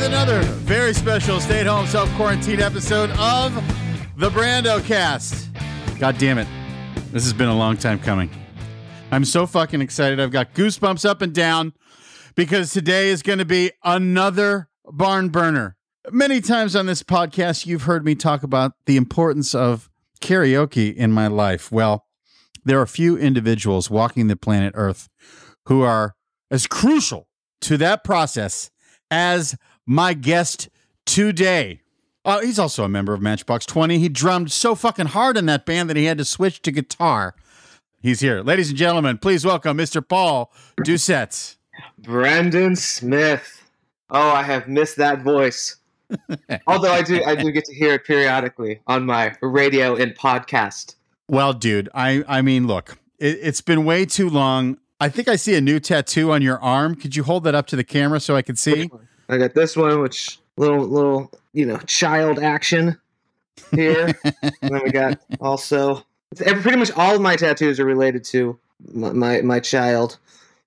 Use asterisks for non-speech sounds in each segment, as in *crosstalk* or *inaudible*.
with another very special stay at home self quarantine episode of the Brando cast. God damn it. This has been a long time coming. I'm so fucking excited. I've got goosebumps up and down because today is going to be another barn burner. Many times on this podcast, you've heard me talk about the importance of karaoke in my life. Well, there are few individuals walking the planet Earth who are as crucial to that process as my guest today. Uh, he's also a member of Matchbox 20. He drummed so fucking hard in that band that he had to switch to guitar. He's here. Ladies and gentlemen, please welcome Mr. Paul Doucette. Brandon Smith. Oh, I have missed that voice. *laughs* Although I do I do get to hear it periodically on my radio and podcast. Well, dude, I I mean, look, it, it's been way too long. I think I see a new tattoo on your arm. Could you hold that up to the camera so I can see? I got this one, which little little you know child action here, *laughs* and then we got also pretty much all of my tattoos are related to my my, my child,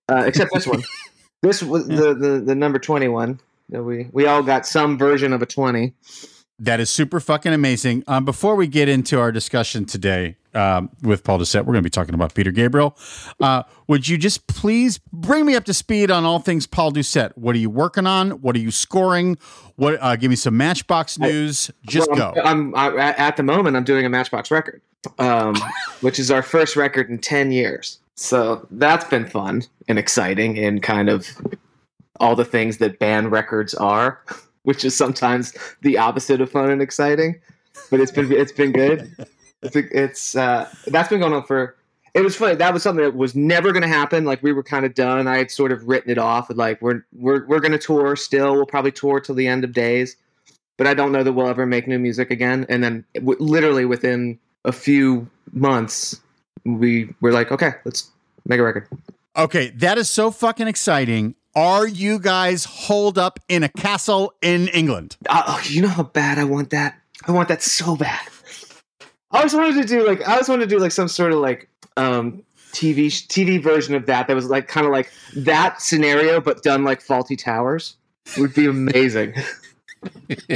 uh, except this one. *laughs* this was the, the the number twenty one. that We we all got some version of a twenty. That is super fucking amazing. Um, before we get into our discussion today um, with Paul Doucette, we're going to be talking about Peter Gabriel. Uh, would you just please bring me up to speed on all things Paul Doucette? What are you working on? What are you scoring? What? Uh, give me some Matchbox news. Just well, go. I'm, I'm, at the moment. I'm doing a Matchbox record, um, *laughs* which is our first record in ten years. So that's been fun and exciting, and kind of all the things that band records are *laughs* which is sometimes the opposite of fun and exciting. But it's been it's been good. *laughs* It's it's uh, that's been going on for. It was funny. That was something that was never going to happen. Like we were kind of done. I had sort of written it off. Like we're we're we're going to tour still. We'll probably tour till the end of days, but I don't know that we'll ever make new music again. And then w- literally within a few months, we were like, okay, let's make a record. Okay, that is so fucking exciting. Are you guys holed up in a castle in England? Uh, you know how bad I want that. I want that so bad. I always wanted to do like I always wanted to do like some sort of like um TV TV version of that that was like kind of like that scenario but done like Fawlty Towers would be amazing. *laughs*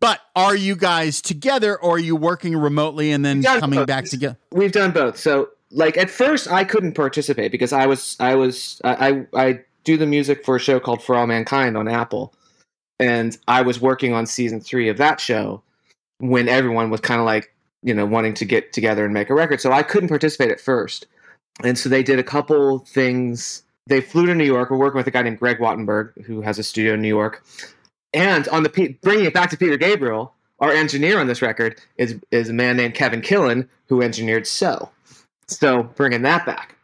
but are you guys together or are you working remotely and then coming both. back together? We've done both. So like at first I couldn't participate because I was I was I I do the music for a show called For All Mankind on Apple, and I was working on season three of that show when everyone was kind of like you know wanting to get together and make a record. So I couldn't participate at first, and so they did a couple things. They flew to New York. We're working with a guy named Gregg Wattenberg who has a studio in New York, and on the bringing it back to Peter Gabriel. Our engineer on this record is is a man named Kevin Killen who engineered So. So bringing that back.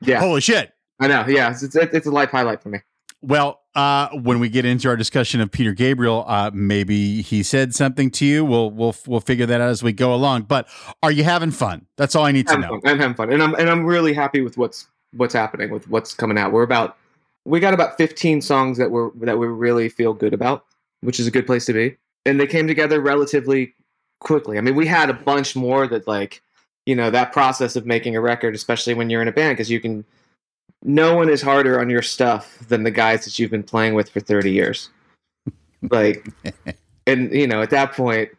Yeah. Holy shit. I know. Yeah. It's, it's, it's a life highlight for me. Well, uh, when we get into our discussion of Peter Gabriel, uh, maybe he said something to you. We'll we'll we'll figure that out as we go along. But are you having fun? That's all I need I'm to know. Fun. I'm having fun, and I'm and I'm really happy with what's what's happening with what's coming out. We're about we got about 15 songs that we're that we really feel good about, which is a good place to be. And they came together relatively quickly. I mean, we had a bunch more that like you know that process of making a record especially when you're in a band because you can no one is harder on your stuff than the guys that you've been playing with for 30 years like *laughs* and you know at that point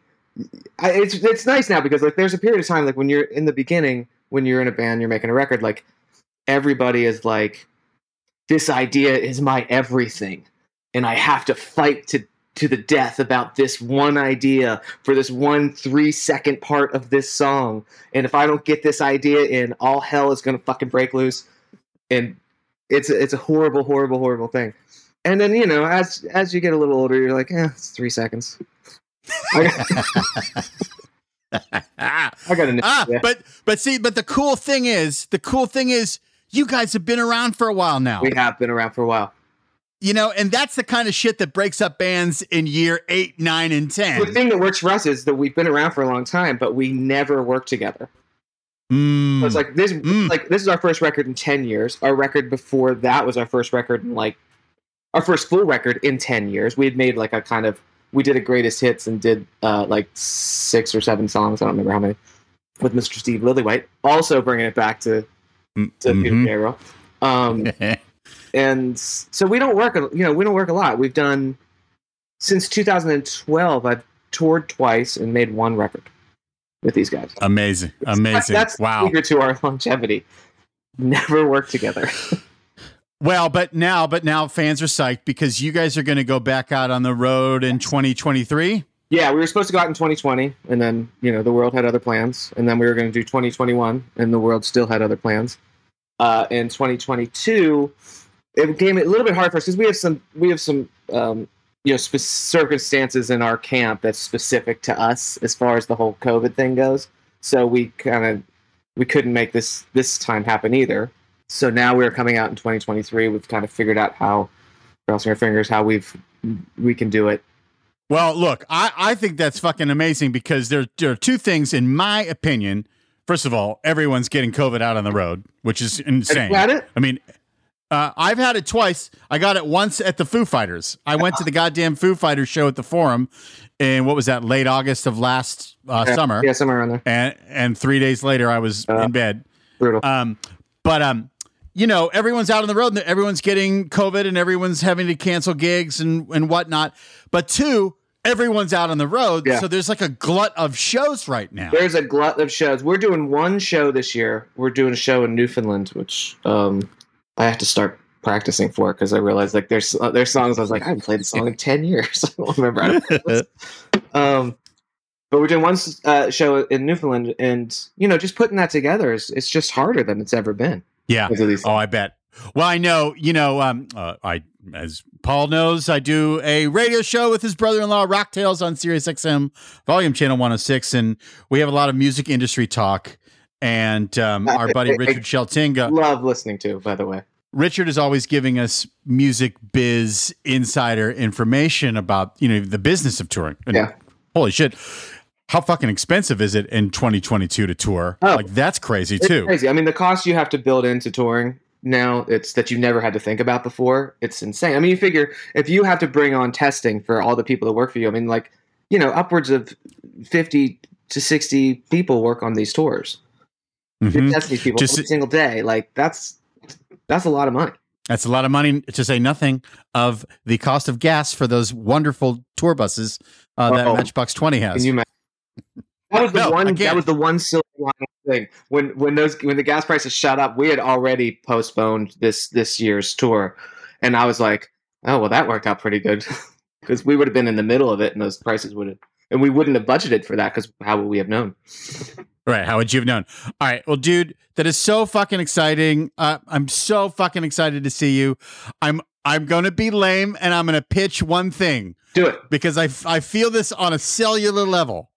I, it's it's nice now because like there's a period of time like when you're in the beginning when you're in a band you're making a record like everybody is like this idea is my everything and i have to fight to to the death about this one idea for this one three second part of this song. And if I don't get this idea in, all hell is gonna fucking break loose. And it's a, it's a horrible, horrible, horrible thing. And then you know, as as you get a little older, you're like, eh, it's three seconds. I got, I got a *laughs* ah, but but see, but the cool thing is, the cool thing is, you guys have been around for a while now. We have been around for a while. You know, and that's the kind of shit that breaks up bands in year eight, nine, and ten. The thing that works for us is that we've been around for a long time, but we never work together. Mm. So it's like this, mm. like this is our first record in ten years. Our record before that was our first record in like our first full record in ten years. We had made like a kind of we did a greatest hits and did uh, like six or seven songs. I don't remember how many with Mr. Steve Lillywhite. Also bringing it back to to mm-hmm. Peter Gabriel. Um, *laughs* and so we don't work. You know, we don't work a lot. We've done since 2012. I've toured twice and made one record with these guys. Amazing, amazing. That's wow. eager to our longevity. Never work together. *laughs* Well, but now, but now fans are psyched because you guys are going to go back out on the road in 2023. Yeah, we were supposed to go out in 2020, and then you know the world had other plans, and then we were going to do 2021, and the world still had other plans. Uh, in 2022, it became a little bit hard for us because we have some we have some um, you know spe- circumstances in our camp that's specific to us as far as the whole COVID thing goes. So we kind of we couldn't make this this time happen either. So now we're coming out in 2023. We've kind of figured out how, crossing our fingers, how we've we can do it Well, look, I, I think that's fucking amazing because there, there are two things, in my opinion. First of all, everyone's getting COVID out on the road, which is insane. you had it? I mean, uh, I've had it twice. I got it once at the Foo Fighters. I went to the *laughs* goddamn Foo Fighters show at the Forum, in what was that, late August of last uh, Yeah, summer, Yeah, somewhere around there. and and three days later I was Uh, in bed. Brutal. Um, but um, you know, everyone's out on the road and everyone's getting COVID and everyone's having to cancel gigs and and whatnot. But two, everyone's out on the road, Yeah. so there's like a glut of shows right now. There's a glut of shows. We're doing one show this year. We're doing a show in Newfoundland, which um, I have to start practicing for it because I realized like there's uh, there's songs I was like I haven't played the song in ten years. *laughs* I don't remember. how to play *laughs* um, but we're doing one uh, show in Newfoundland, and you know, just putting that together is it's just harder than it's ever been. yeah. Oh, I bet. Well, I know, you know, um, uh, I as Paul knows, I do a radio show with his brother-in-law, Rock Tales, on Sirius XM, Volume Channel 106, and we have a lot of music industry talk. And um, our buddy *laughs* Richard Sheltinga, Love listening to, by the way. Richard is always giving us music biz insider information about you know the business of touring. And Yeah. Holy shit. How fucking expensive is it in 2022 to tour? Oh. like that's crazy It's too. crazy. I mean, the cost you have to build into touring now, it's that you never had to think about before. It's insane. I mean, you figure if you have to bring on testing for all the people that work for you, I mean, like, you know, upwards of 50 to 60 people work on these tours. You Mhm. test these people Just- every single day. Like, that's that's a lot of money. That's a lot of money to say nothing of the cost of gas for those wonderful tour buses uh, that Matchbox 20 has. Can you imagine? *laughs* That was the No, one. That was the one silver lining thing. When when those when the gas prices shot up, we had already postponed this this year's tour, and I was like, oh well, that worked out pretty good *laughs* because we would have been in the middle of it, and those prices would have, and we wouldn't have budgeted for that because how would we have known? Right. How would you have known? All right. Well, dude, that is so fucking exciting. Uh, I'm so fucking excited to see you. I'm I'm going to be lame and I'm going to pitch one thing Do it. because I, I feel this on a cellular level.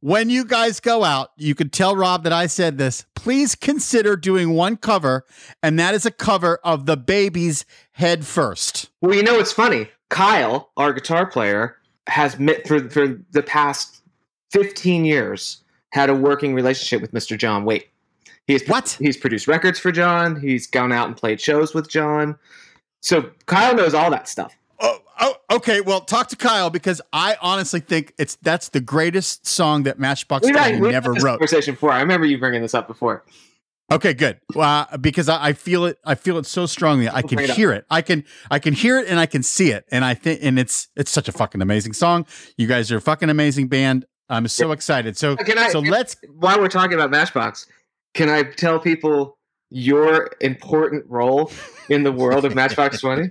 When you guys go out, you could tell Rob that I said this. Please consider doing one cover, and that is a cover of the Babys' head first. Well, you know what's funny? Kyle, our guitar player, has met for for the past fifteen years had a working relationship with Mr. John Waite. He's What? He's produced records for John. He's gone out and played shows with John. So Kyle knows all that stuff. Oh, oh, okay. Well, talk to Kyle because I honestly think it's that's the greatest song that Matchbox 20 we've never wrote. conversation before. I remember you bringing this up before. Okay, good. Uh, because I, I feel it. I feel it so strongly. I can bring it up. hear it. I can. I can hear it, and I can see it. And I think, and it's it's such a fucking amazing song. You guys are a fucking amazing band. I'm so excited. So Can I- so let's. While we're talking about Matchbox, can I tell people your important role in the world of Matchbox *laughs* Twenty?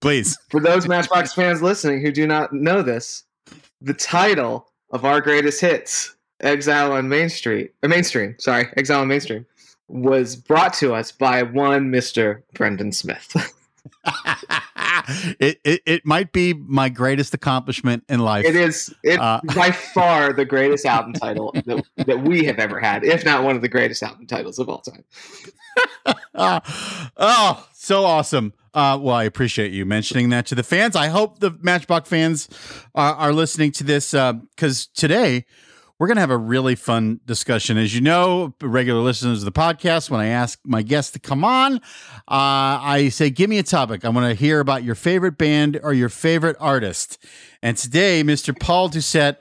Please. For those Matchbox fans listening who do not know this, the title of our greatest hits, Exile on Main Street, or Mainstream, sorry, Exile on Mainstream, was brought to us by one Mr. Brendan Smith. *laughs* *laughs* it, it it might be my greatest accomplishment in life. it is it Uh, by far the greatest *laughs* album title that, that we have ever had, if not one of the greatest album titles of all time. Ah, *laughs* oh, so awesome. Uh, well, I appreciate you mentioning that to the fans. I hope the Matchbox fans are, are listening to this because today we're going to have a really fun discussion. As you know, regular listeners of the podcast, when I ask my guests to come on, uh, I say, give me a topic. I want to hear about your favorite band or your favorite artist. And today, Mr. Paul Doucette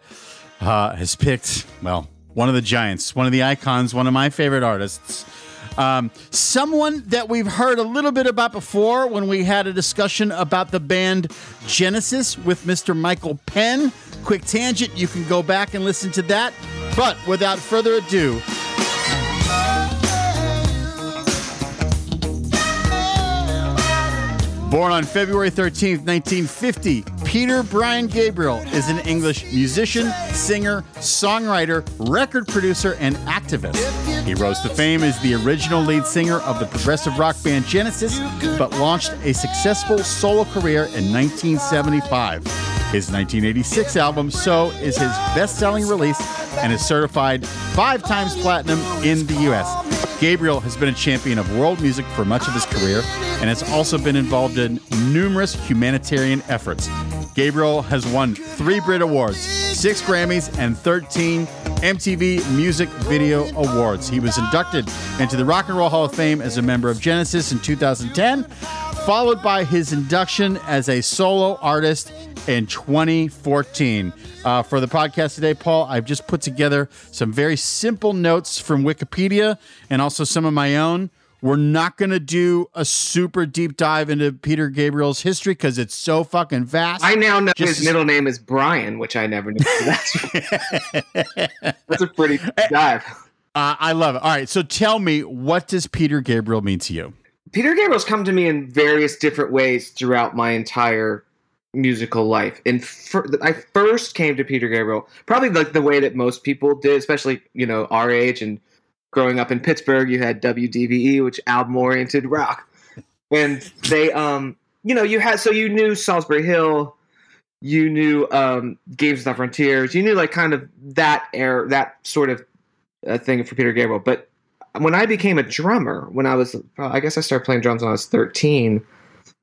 uh, has picked, well, one of the giants, one of the icons, one of my favorite artists. Um, someone that we've heard a little bit about before when we had a discussion about the band Genesis with Mr. Michael Penn. Quick tangent, you can go back and listen to that. But without further ado, Born on February 13, 1950, Peter Brian Gabriel is an English musician, singer, songwriter, record producer, and activist. He rose to fame as the original lead singer of the progressive rock band Genesis, but launched a successful solo career in 1975. His 1986 album, So, is his best selling release and is certified five times platinum in the US. Gabriel has been a champion of world music for much of his career and has also been involved in numerous humanitarian efforts. Gabriel has won three Brit Awards, six Grammys, and 13 MTV Music Video Awards. He was inducted into the Rock and Roll Hall of Fame as a member of Genesis in 2010, followed by his induction as a solo artist in 2014. Uh, for the podcast today, Paul, I've just put together some very simple notes from Wikipedia and also some of my own. We're not going to do a super deep dive into Peter Gabriel's history because it's so fucking vast. I now know Just- his middle name is Brian, which I never knew. *laughs* That's, *laughs* that's a pretty dive. Uh, I love it. All right, so tell me, what does Peter Gabriel mean to you? Peter Gabriel's come to me in various different ways throughout my entire musical life. And fir- I first came to Peter Gabriel probably like the way that most people did, especially you know our age and growing up in Pittsburgh. You had WDVE, which album oriented rock, and they um you know you had so you knew Solsbury Hill. You knew um, Games of the Frontiers. You knew like kind of that era, that sort of uh, thing for Peter Gabriel. But when I became a drummer, when I was, I guess I started playing drums when I was 13,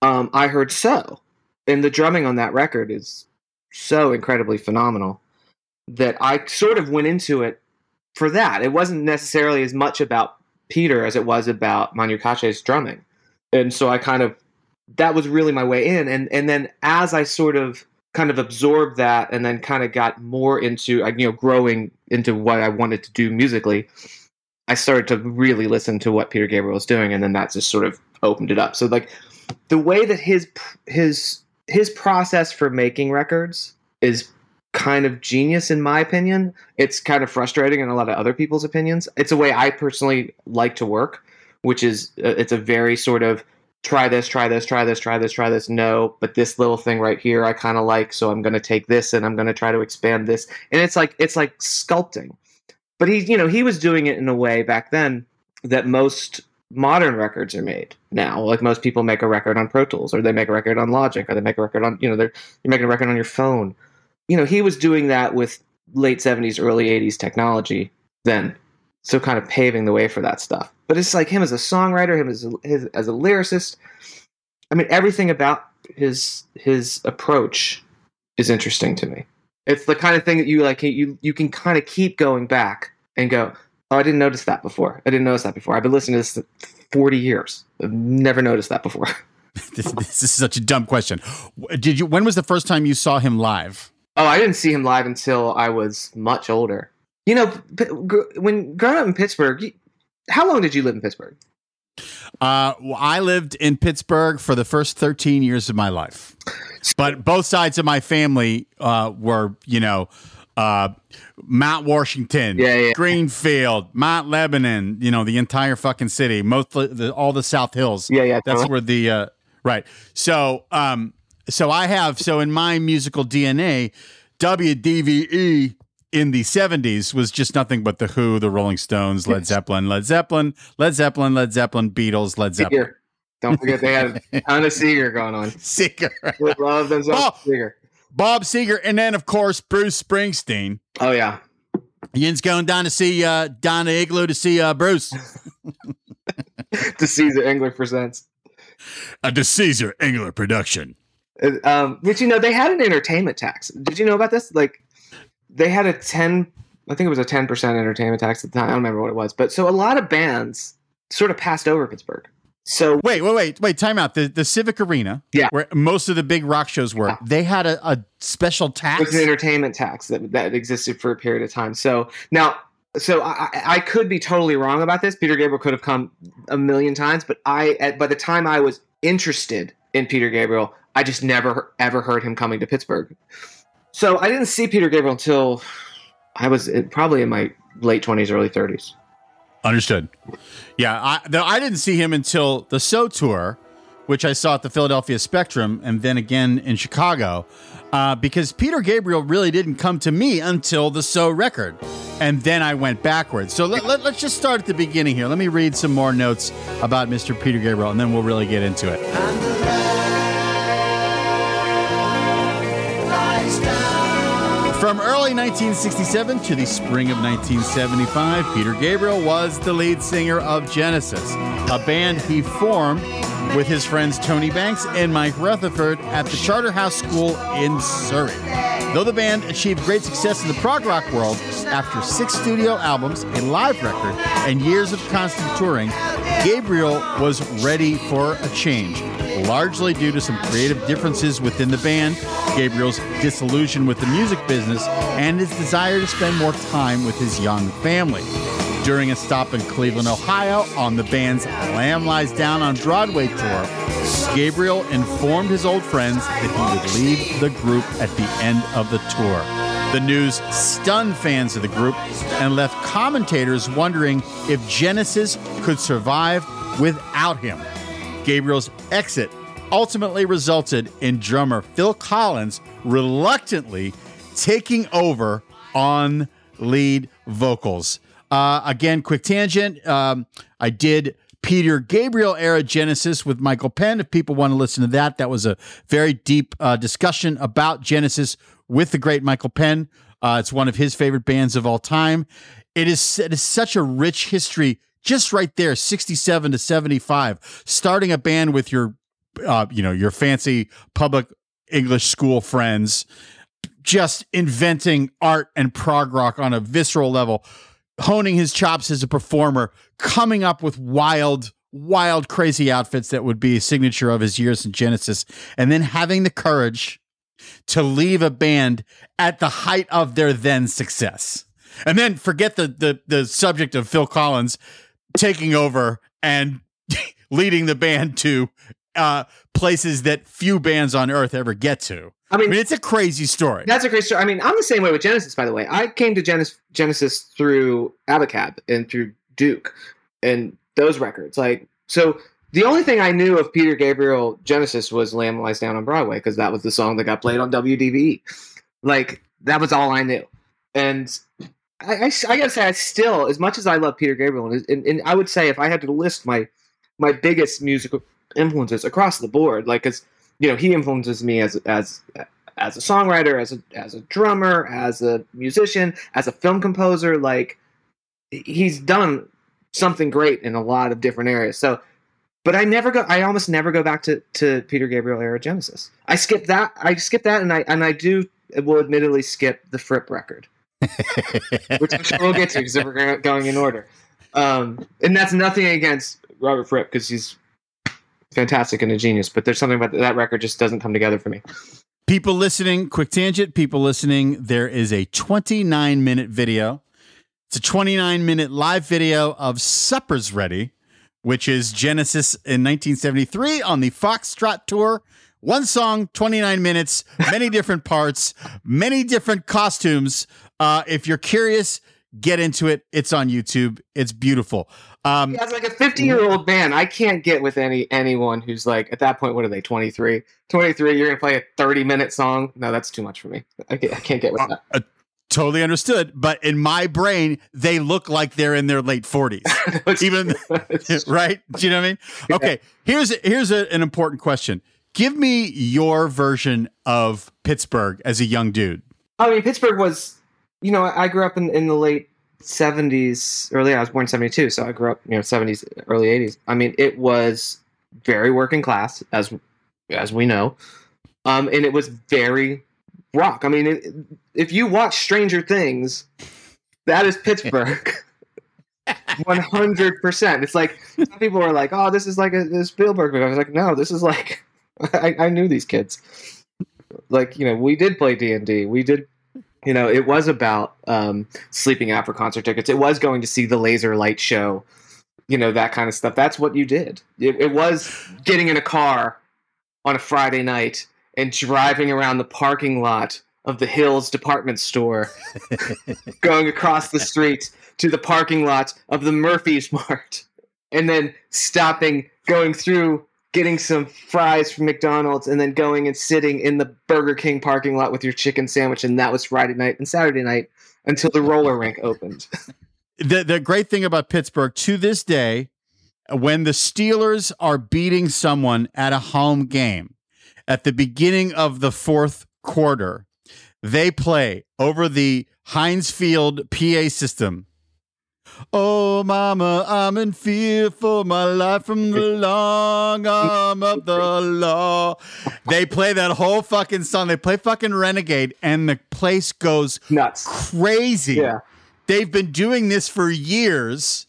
um, I heard So. And the drumming on that record is so incredibly phenomenal that I sort of went into it for that. It wasn't necessarily as much about Peter as it was about Manu Katche's drumming. And so I kind of, that was really my way in. And, and then as I sort of kind of absorbed that and then kind of got more into, uh, you know, growing into what I wanted to do musically, I started to really listen to what Peter Gabriel was doing, and then that just sort of opened it up. So like the way that his his his process for making records is kind of genius in my opinion. It's kind of frustrating in a lot of other people's opinions. It's a way I personally like to work, which is uh, it's a very sort of try this, try this, try this, try this, try this. No, but this little thing right here I kind of like, so I'm going to take this and I'm going to try to expand this. And it's like it's like sculpting but he you know he was doing it in a way back then that most modern records are made now like most people make a record on pro tools or they make a record on logic or they make a record on you know they're you're making a record on your phone you know he was doing that with late 70s early 80s technology then. So kind of paving the way for that stuff. But it's like him as a songwriter him as a, his, as a lyricist. I mean everything about his his approach is interesting to me. It's the kind of thing that you like you you can kind of keep going back and go oh i didn't notice that before. I didn't notice that before. I've been listening to this 40 years. I've never noticed that before. *laughs* This, this is such a dumb question. Did you? When was the first time you saw him live? Oh i didn't see him live until i was much older you know when growing up in pittsburgh how long did you live in pittsburgh Uh, well, I lived in Pittsburgh for the first 13 years of my life, but both sides of my family uh, were, you know, uh, Mount Washington, Yeah, yeah. Greenfield, Mount Lebanon, you know, the entire fucking city, most the, all the South Hills. yeah yeah That's totally. where the uh, right. So, um, so I have so in my musical DNA, WDVE in the '70s was just nothing but the Who, the Rolling Stones, Led Zeppelin, Led Zeppelin, Led Zeppelin, Led Zeppelin, Beatles, Led Zeppelin, Seger. don't forget they had a ton of Seger going on *laughs* Seger, we love those Oh. Seger Bob Seger. and then of course Bruce Springsteen. oh yeah Yin's going down to see uh, down to Igloo to see uh, Bruce. *laughs* to Caesar Engler presents A the Caesar Engler production. Uh, Um, but you know, they had an entertainment tax. Did you know about this? Like, they had a ten. I think it was a ten percent entertainment tax at the time. I don't remember what it was, but so a lot of bands sort of passed over Pittsburgh. So Wait, wait, wait, wait. Time out. The the Civic Arena, Yeah. where most of the big rock shows were. Yeah. They had a, a special it tax. was an entertainment tax that that existed for a period of time. So now so I, I could be totally wrong about this. Peter Gabriel could have come a million times, but I at, by the time I was interested in Peter Gabriel, I just never ever heard him coming to Pittsburgh. So I didn't see Peter Gabriel until I was probably in my late twenties, early thirties. Understood. Yeah, I, the, I didn't see him until the So tour, which I saw at the Philadelphia Spectrum, and then again in Chicago, uh, because Peter Gabriel really didn't come to me until the So record, and then I went backwards. So let, let, let's just start at the beginning here. Let me read some more notes about Mr. Peter Gabriel, and then we'll really get into it. From early 1967 to the spring of 1975, Peter Gabriel was the lead singer of Genesis, a band he formed with his friends Tony Banks and Mike Rutherford at the Charterhouse School in Surrey. Though the band achieved great success in the prog rock world, after six studio albums, a live record, and years of constant touring, Gabriel was ready for a change largely due to some creative differences within the band, Gabriel's disillusion with the music business, and his desire to spend more time with his young family. During a stop in Cleveland, Ohio, on the band's Lamb Lies Down on Broadway tour, Gabriel informed his old friends that he would leave the group at the end of the tour. The news stunned fans of the group and left commentators wondering if Genesis could survive without him. Gabriel's exit ultimately resulted in drummer Phil Collins reluctantly taking over on lead vocals. Uh, again, quick tangent. Um, I did Peter Gabriel era Genesis with Michael Penn. If people want to listen to that, that was a very deep uh, discussion about Genesis with the great Michael Penn. Uh, it's one of his favorite bands of all time. It is, it is such a rich history just right there 67 to 75 starting a band with your uh, you know your fancy public english school friends just inventing art and prog rock on a visceral level honing his chops as a performer coming up with wild wild crazy outfits that would be a signature of his years in genesis and then having the courage to leave a band at the height of their then success. And then forget the the the subject of Phil Collins taking over and *laughs* leading the band to uh, places that few bands on earth ever get to. I mean, I mean, it's a crazy story. That's a crazy story. I mean, I'm the same way with Genesis, by the way. I came to Genesis, Genesis through Abacab and through Duke and those records. Like, so the only thing I knew of Peter Gabriel Genesis was Lamb Lies Down on Broadway because that was the song that got played on WDVE. Like, that was all I knew. And I, I, I, gotta say, I still, as much as I love Peter Gabriel, and, and, and, I would say if I had to list my my biggest musical influences across the board, like as you know, he influences me as as as a songwriter, as a as a drummer, as a musician, as a film composer. Like he's done something great in a lot of different areas. So, but I never go. I almost never go back to to Peter Gabriel era Genesis. I skip that. I skip that, and I and I do will admittedly skip the Fripp record which I'm sure we'll get to because we're going in order. Um, and that's nothing against Robert Fripp because he's fantastic and a genius, but there's something about that record just doesn't come together for me. People listening, quick tangent. People listening, there is a 29 minute video. It's a 29 minute live video of Supper's Ready, which is Genesis in 1973 on the Foxtrot tour. One song, 29 minutes, many different parts, many different costumes. Uh, if you're curious, get into it. It's on YouTube. It's beautiful. Um, yeah, like a 50 year old band. I can't get with any anyone who's like at that point. What are they? 23. 23. You're gonna play a 30 minute song? No, that's too much for me. I can't, I can't get with uh, that. Uh, totally understood. But in my brain, they look like they're in their late 40s. *laughs* Even *laughs* right? Do you know what I mean? *laughs* Okay. Here's here's a, an important question. Give me your version of Pittsburgh as a young dude. I mean, Pittsburgh was you know, I grew up in, in the late 70s, early, I was born 72, so I grew up, you know, 70s, early 80s. I mean, it was very working class, as as we know. Um, and it was very rock. I mean, it, if you watch Stranger Things, that is Pittsburgh. *laughs* 100%. It's like some people are like, oh, this is like a, a Spielberg movie. I was like, no, this is like, *laughs* I, I knew these kids. Like, you know, we did play D&D. We did You know, it was about um, sleeping out for concert tickets. It was going to see the laser light show. You know that kind of stuff. That's what you did. It, it was getting in a car on a Friday night and driving around the parking lot of the Hills department store, *laughs* going across the street to the parking lot of the Murphy's Mart, and then stopping, going through, getting some fries from McDonald's, and then going and sitting in the Burger King parking lot with your chicken sandwich. And that was Friday night and Saturday night until the roller rink opened. *laughs* The the great thing about Pittsburgh to this day, when the Steelers are beating someone at a home game, at the beginning of the fourth quarter, they play over the Heinz Field PA system. Oh, mama, I'm in fear for my life from the *laughs* long arm of the law. They play that whole fucking song. They play fucking Renegade, and the place goes Nuts. crazy. Yeah. They've been doing this for years,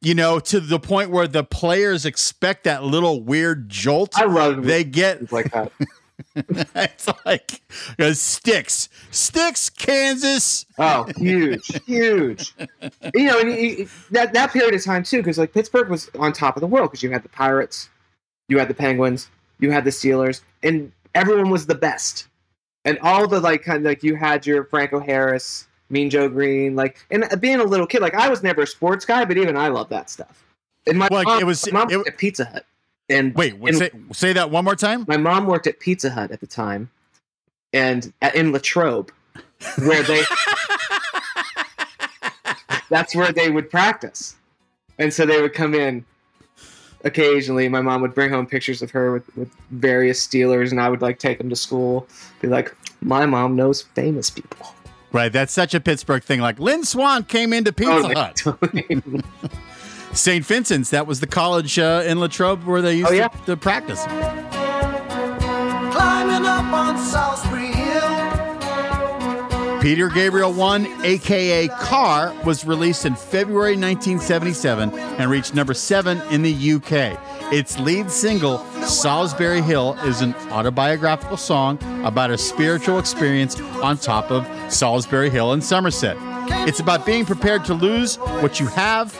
you know, to the point where the players expect that little weird jolt. I love They get like that. *laughs* *laughs* it's like uh, Styx, Styx, Kansas. Oh, huge, huge. You know, and you, that that period of time too, because like Pittsburgh was on top of the world because you had the Pirates, you had the Penguins, you had the Steelers, and everyone was the best. And all the like kind of like you had your Franco Harris, Mean Joe Greene, like and being a little kid, like I was never a sports guy, but even I love that stuff. And my Like, mom, it was- mom it- worked at Pizza Hut, and Wait, and say, say that one more time. my mom worked at Pizza Hut at the time, and at, in Latrobe, where they *laughs* that's where they would practice, and so they would come in occasionally. My mom would bring home pictures of her with, with various Steelers, and I would like take them to school. Be like, my mom knows famous people. Right, that's such a Pittsburgh thing. Like Lynn Swann came into Pizza oh, Totally, Hut. *laughs* totally. St. Vincent's, that was the college uh, in Latrobe where they used Oh, yeah. to, to practice. Climbing up on Solsbury Hill. Peter Gabriel 1, aka Car, was released in February 1977 and reached number 7 in the UK. Its lead single, Solsbury Hill, is an autobiographical song about a spiritual experience on top of Solsbury Hill in Somerset. It's about being prepared to lose what you have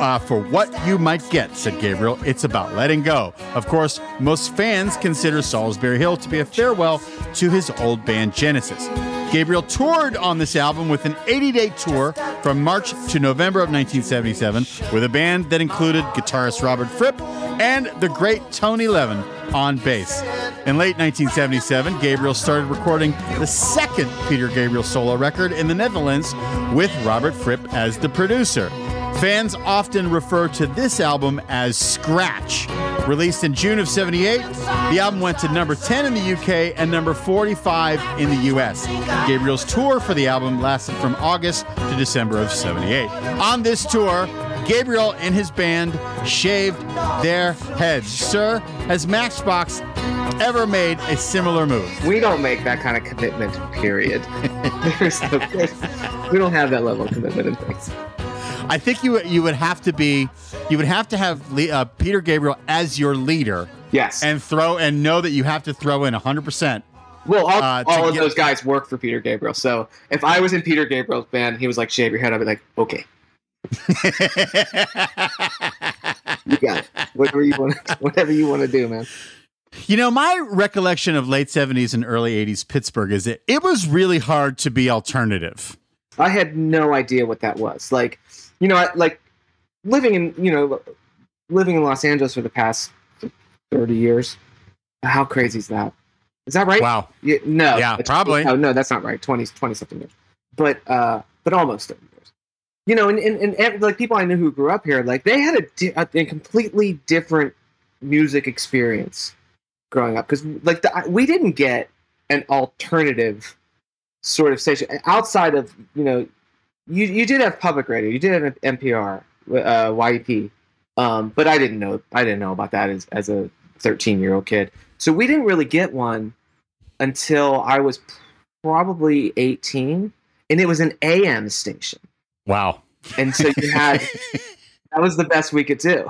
uh, for what you might get, said Gabriel. It's about letting go. Of course, most fans consider Solsbury Hill to be a farewell to his old band Genesis. Gabriel toured on this album with an 80 day tour from March to November of 1977 with a band that included guitarist Robert Fripp and the great Tony Levin on bass. In late 1977, Gabriel started recording the second Peter Gabriel solo record in the Netherlands with Robert Fripp as the producer. Fans often refer to this album as Scratch. Released in June of 78, the album went to number 10 in the UK and number 45 in the US. Gabriel's tour for the album lasted from August to December of 78. On this tour, Gabriel and his band shaved their heads. Sir, has Matchbox ever made a similar move? we don't make that kind of commitment. Period. *laughs* We don't have that level of commitment in things. I think you you would have to be you would have to have Le- uh, Peter Gabriel as your leader Yes. and throw and know that you have to throw in 100%. Well, all, Uh, all of get- those guys work for Peter Gabriel. So if I was in Peter Gabriel's band, he was like, "Shave your head," I'd be like, "Okay, *laughs* you got it. Whatever you want, *laughs* whatever you want to do, man." You know, my recollection of late 70s and early 80s Pittsburgh is that it was really hard to be alternative. I had no idea what that was. Like, you know, I, like living in you know living in Los Angeles for the past thirty years. How crazy is that? Is that right? Wow. Yeah, no. Yeah, probably. No, no, that's not right. 20, 20 something years. But uh, but almost thirty years. You know, and, and, and like people I knew who grew up here, like they had a, di- a, a completely different music experience growing up because like the, we didn't get an alternative sort of station outside of you know you you did have public radio, you did have NPR, uh, YEP, um, but I didn't know I didn't know about that as as a thirteen year old kid. So we didn't really get one until I was probably eighteen, and it was an AM station, Wow. and so you had *laughs* that was the best we could do.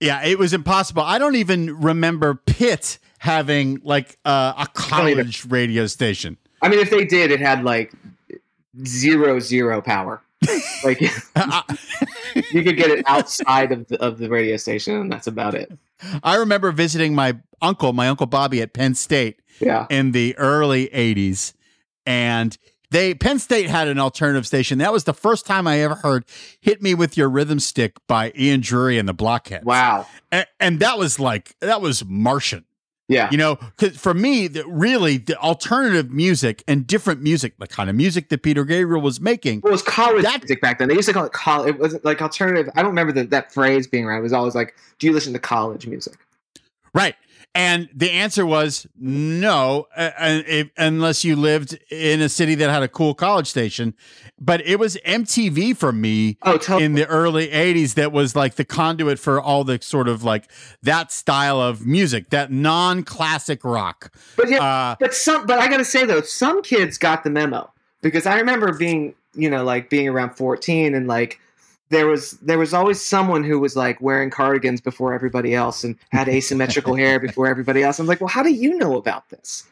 Yeah, it was impossible. I don't even remember Pitt having like uh, a college radio station. I mean, if they did, it had like zero zero power. Like *laughs* you could get it *laughs* outside of the, of the radio station, and that's about it. I remember visiting my uncle, my uncle Bobby at Penn State Yeah. in the early 80s and they Penn State had an alternative station. That was the first time I ever heard "Hit Me with Your Rhythm Stick" by Ian Dury and the Blockheads. Wow. and, and that was like that was Martian. Yeah. You know, because for me, the, really, the alternative music and different music, the kind of music that Peter Gabriel was making, Well, it was college That- music back then. They used to call it college. It wasn't like alternative. I don't remember the, that phrase being around. It was always like, "Do you listen to college music?" right? And the answer was no, uh, unless you lived in a city that had a cool college station. But it was MTV for me Oh, tell in the early 80s that was like the conduit for all the sort of like that style of music, that non-classic rock. But yeah, Uh, but some. But I gotta say though, some kids got the memo because I remember being, you know, like being around fourteen and like there was there was always someone who was like wearing cardigans before everybody else and had asymmetrical hair before everybody else. I'm like, well, how do you know about this?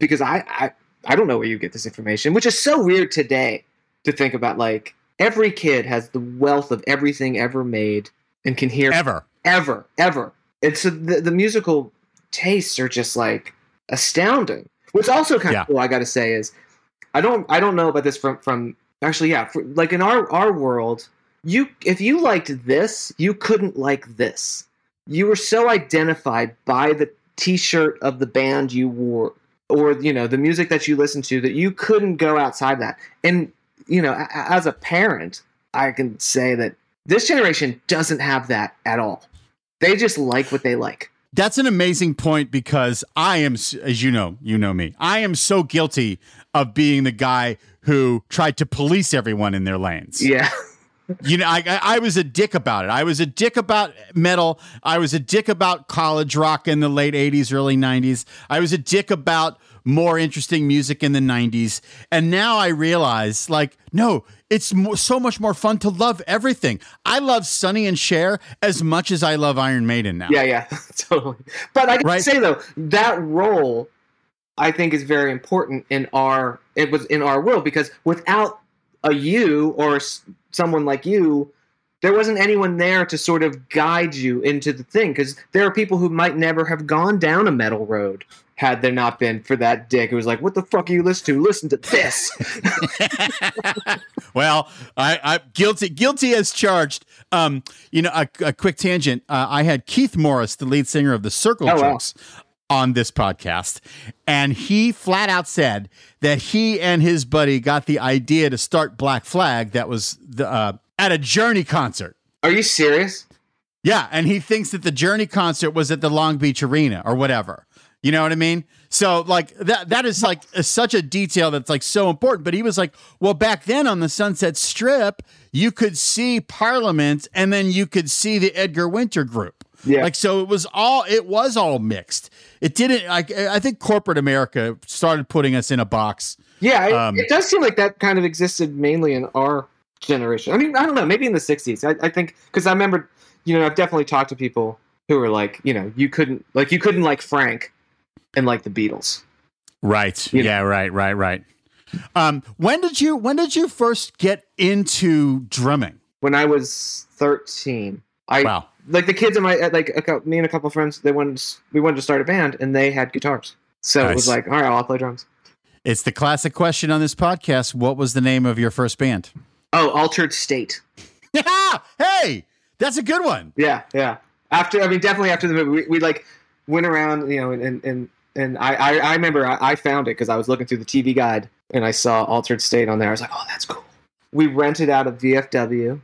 Because I I I don't know where you get this information, which is so weird today to think about. Like every kid has the wealth of everything ever made and can hear ever. ever, ever. And so the, the musical tastes are just like astounding. What's also kind Yeah. of cool, I got to say, is I don't I don't know about this from from actually yeah, for, like in our our world, you if you liked this, you couldn't like this. You were so identified by the T-shirt of the band you wore, or you know the music that you listened to, that you couldn't go outside that. And you know, as a parent, I can say that this generation doesn't have that at all. They just like what they like. That's an amazing point because I am, as you know, you know me, I am so guilty of being the guy who tried to police everyone in their lanes. Yeah. You know, I, I I was a dick about it. I was a dick about metal. I was a dick about college rock in the late 80s, early 90s. I was a dick about more interesting music in the 90s. And now I realize, like, no, it's so much more fun to love everything. I love Sonny and Cher as much as I love Iron Maiden now. Yeah, yeah, *laughs* totally. But I can Right. say though, that role I think is very important in our it was in our world because without a you or someone like you, there wasn't anyone there to sort of guide you into the thing because there are people who might never have gone down a metal road had there not been for that dick who was like, "What the fuck are you listening to? Listen to this." *laughs* well, I, I guilty guilty as charged. Um, you know, a, a quick tangent. Uh, I had Keith Morris, the lead singer of the Circle Oh, wow. On this podcast, and he flat out said that he and his buddy got the idea to start Black Flag. That was the uh, at a Journey concert. Are you serious? Yeah, and he thinks that the Journey concert was at the Long Beach Arena or whatever. You know what I mean? So like that that is like a, such a detail that's like so important. But he was like, well, back then on the Sunset Strip, you could see Parliament, and then you could see the Edgar Winter Group. Yeah. Like so, it was all it was all mixed. It didn't. Like I think corporate America started putting us in a box. Yeah, it, Um, it does seem like that kind of existed mainly in our generation. I mean, I don't know, maybe in the '60s. I, I think because I remember, you know, I've definitely talked to people who were like, you know, you couldn't like you couldn't like Frank and like the Beatles. Right. You Yeah. Right. Right. Right. Um, when did you when did you first get into drumming? When I was 13, I Wow. like the kids in my like a, me and a couple of friends. They wanted to- we wanted to start a band, and they had guitars. So it was like, all right, I'll play drums. It's the classic question on this podcast. What was the name of your first band? Oh, Altered State. Yeah. *laughs* Hey, that's a good one. Yeah, yeah. After, I mean, definitely after the movie, we, we like went around, you know, and and and I I, I remember I, I found it because I was looking through the TV guide and I saw Altered State on there. I was like, oh, that's cool. We rented out a VFW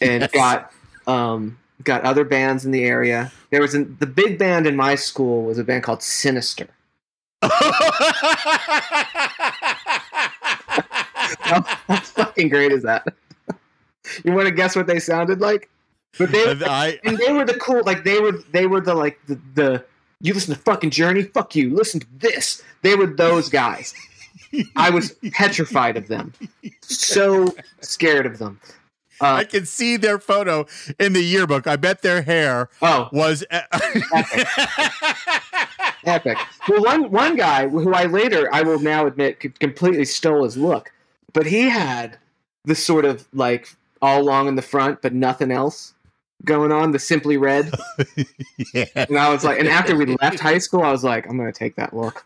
and Yes. got um got other bands in the area. There was an, the big band in my school was a band called Sinister. How, *laughs* how fucking great is that? you want to guess what they sounded like? But they I, and they were the cool like they were they were the like the, the you listen to fucking journey fuck you listen to this they were those guys i was petrified of them so scared of them I uh, can see their photo in the yearbook. I bet their hair oh was. *laughs* epic well one one guy who i later i will now admit completely stole his look but he had the sort of like all along in the front, but nothing else going on. The simply red, *laughs* yeah. and I was like, and after we left high school, I was like, I'm gonna take that look.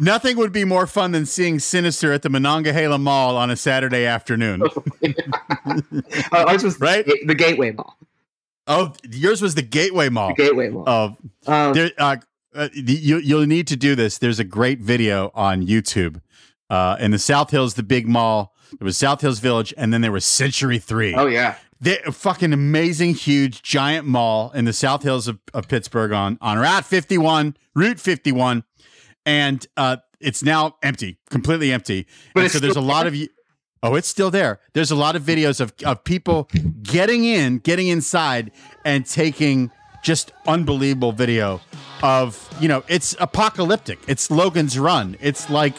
Nothing would be more fun than seeing Sinister at the Monongahela Mall on a Saturday afternoon. Uh, *laughs* ours was Right? the, the Gateway Mall. Oh, yours was the Gateway Mall. The Gateway Mall. Of Um, there, uh, uh, you, you'll need to do this. There's a great video on YouTube. Uh, in the South Hills, the big mall. There was South Hills Village, and then there was Century Three. oh yeah, the fucking amazing, huge, giant mall in the South Hills of, of Pittsburgh on on Route 51, Route 51, and uh, it's now empty, completely empty. But And so there's a still lot of y- oh, it's still there. There's a lot of videos of of people getting in, getting inside, and taking just unbelievable video of you know it's apocalyptic. It's Logan's Run. It's like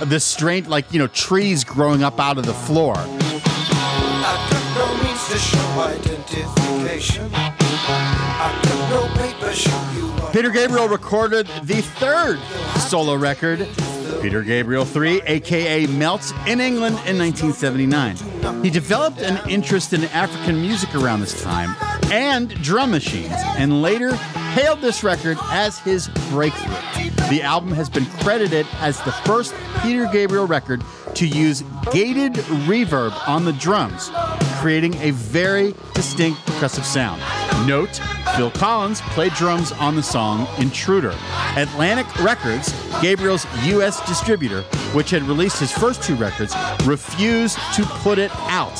the strange, like you know, trees growing up out of the floor. I took no means to show identification. I took no Peter Gabriel recorded the third solo record, Peter Gabriel 3, aka Melts, in England in 1979. He developed an interest in African music around this time and drum machines, and later hailed this record as his breakthrough. The album has been credited as the first Peter Gabriel record to use gated reverb on the drums, creating a very distinct percussive sound. Note, Phil Collins played drums on the song Intruder. Atlantic Records, Gabriel's U.S. distributor, which had released his first two records, refused to put it out.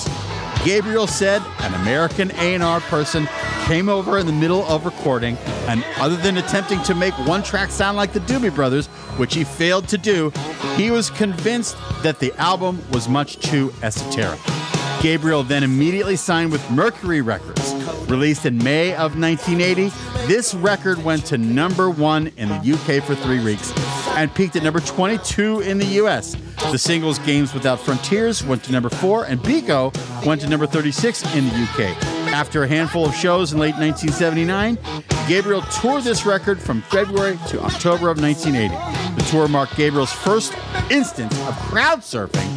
Gabriel said an American A&R person came over in the middle of recording, and other than attempting to make one track sound like the Doobie Brothers, which he failed to do, he was convinced that the album was much too esoteric. Gabriel then immediately signed with Mercury Records. Released in May of 1980, this record went to number one in the UK for three weeks and peaked at number 22 in the US. The singles Games Without Frontiers went to number four, and Biko went to number 36 in the UK. After a handful of shows in late 1979, Gabriel toured this record from February to October of 1980. The tour marked Gabriel's first instance of crowd surfing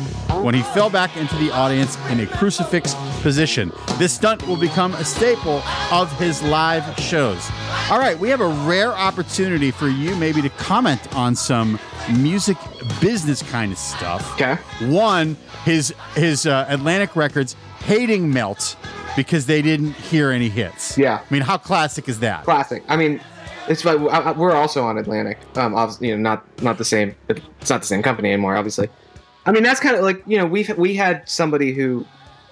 when he fell back into the audience in a crucifix position. This stunt will become a staple of his live shows. All right, we have a rare opportunity for you maybe to comment on some music business kind of stuff. okay. One, his his uh, Atlantic Records hating Melt because they didn't hear any hits. Yeah. I mean, how classic is that? Classic. I mean, it's like we're also on Atlantic. Um, obviously, you know, not not the same. It's not the same company anymore. Obviously. I mean, that's kind of like you know we we had somebody who